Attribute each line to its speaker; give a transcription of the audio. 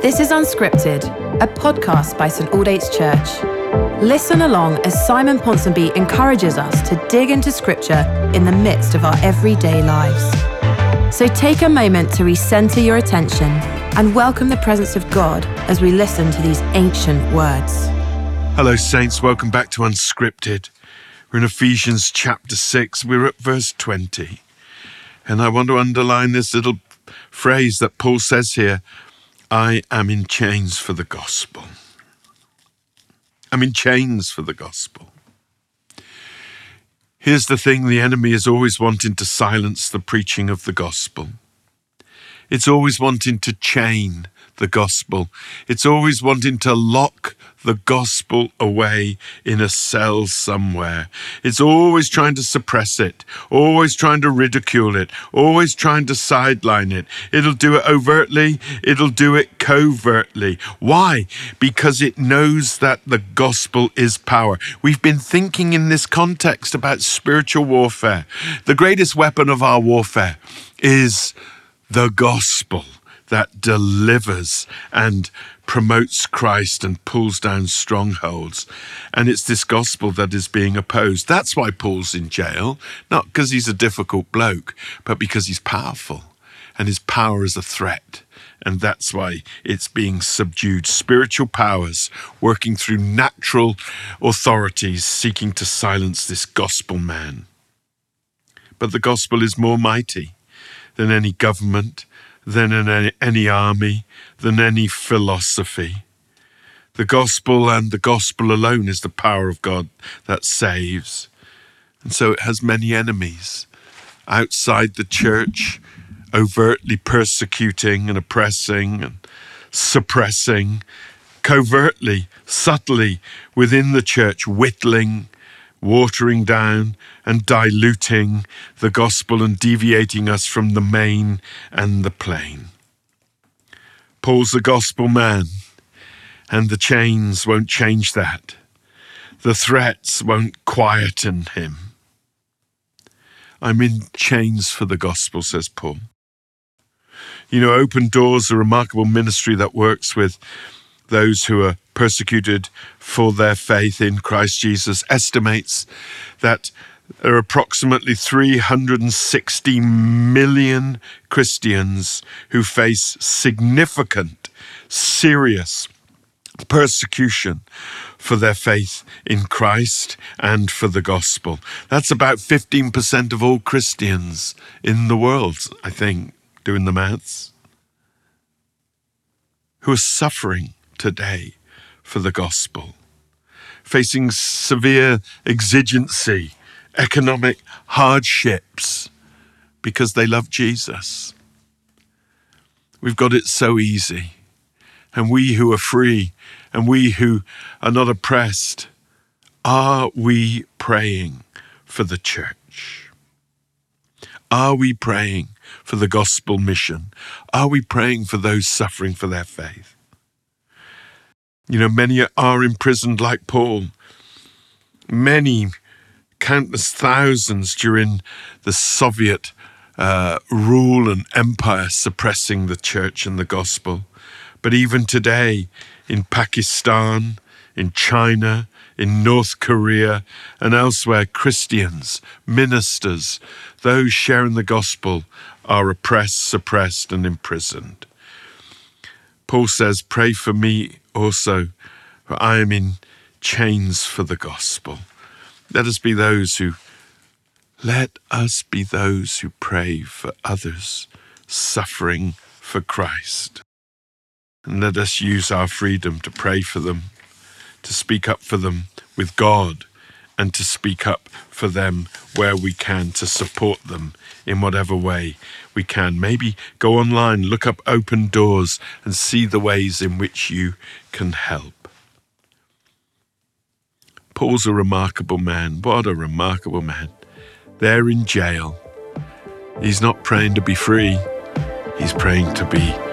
Speaker 1: This is Unscripted, a podcast by St Aldate's Church. Listen along as Simon Ponsonby encourages us to dig into Scripture in the midst of our everyday lives. So take a moment to recenter your attention and welcome the presence of God as we listen to these ancient words.
Speaker 2: Hello, Saints. Welcome back to Unscripted. We're in Ephesians chapter 6. We're at verse 20. And I want to underline this little phrase that Paul says here I am in chains for the gospel. I'm in chains for the gospel. Here's the thing the enemy is always wanting to silence the preaching of the gospel. It's always wanting to chain the gospel. It's always wanting to lock the gospel away in a cell somewhere. It's always trying to suppress it, always trying to ridicule it, always trying to sideline it. It'll do it overtly, it'll do it covertly. Why? Because it knows that the gospel is power. We've been thinking in this context about spiritual warfare. The greatest weapon of our warfare is the gospel that delivers and promotes Christ and pulls down strongholds. And it's this gospel that is being opposed. That's why Paul's in jail, not because he's a difficult bloke, but because he's powerful and his power is a threat. And that's why it's being subdued. Spiritual powers working through natural authorities seeking to silence this gospel man. But the gospel is more mighty than any government, than any, any army, than any philosophy. The gospel and the gospel alone is the power of God that saves. And so it has many enemies outside the church, overtly persecuting and oppressing and suppressing, covertly, subtly within the church, whittling, watering down and diluting the gospel and deviating us from the main and the plain. Paul's a gospel man, and the chains won't change that. The threats won't quieten him. I'm in chains for the gospel, says Paul. You know, Open Doors, a remarkable ministry that works with those who are persecuted for their faith in Christ Jesus, estimates that there are approximately 360 million Christians who face significant, serious persecution for their faith in Christ and for the gospel. That's about 15% of all Christians in the world, I think, doing the maths, who are suffering today for the gospel, facing severe exigency, economic hardships because they love Jesus. We've got it so easy. And we who are free and we who are not oppressed, are we praying for the church? Are we praying for the gospel mission? Are we praying for those suffering for their faith? You know, many are imprisoned like Paul. Many, countless thousands during the Soviet uh, rule and empire suppressing the church and the gospel. But even today, in Pakistan, in China, in North Korea, and elsewhere, Christians, ministers, those sharing the gospel are oppressed, suppressed, and imprisoned. Paul says, Pray for me also, for I am in chains for the gospel. Let us be those who let us be those who pray for others suffering for Christ. And let us use our freedom to pray for them, to speak up for them with God, and to speak up for them where we can to support them in whatever way we can. Maybe go online, look up open doors, and see the ways in which you can help. Paul's a remarkable man. What a remarkable man. They're in jail. He's not praying to be free, he's praying to be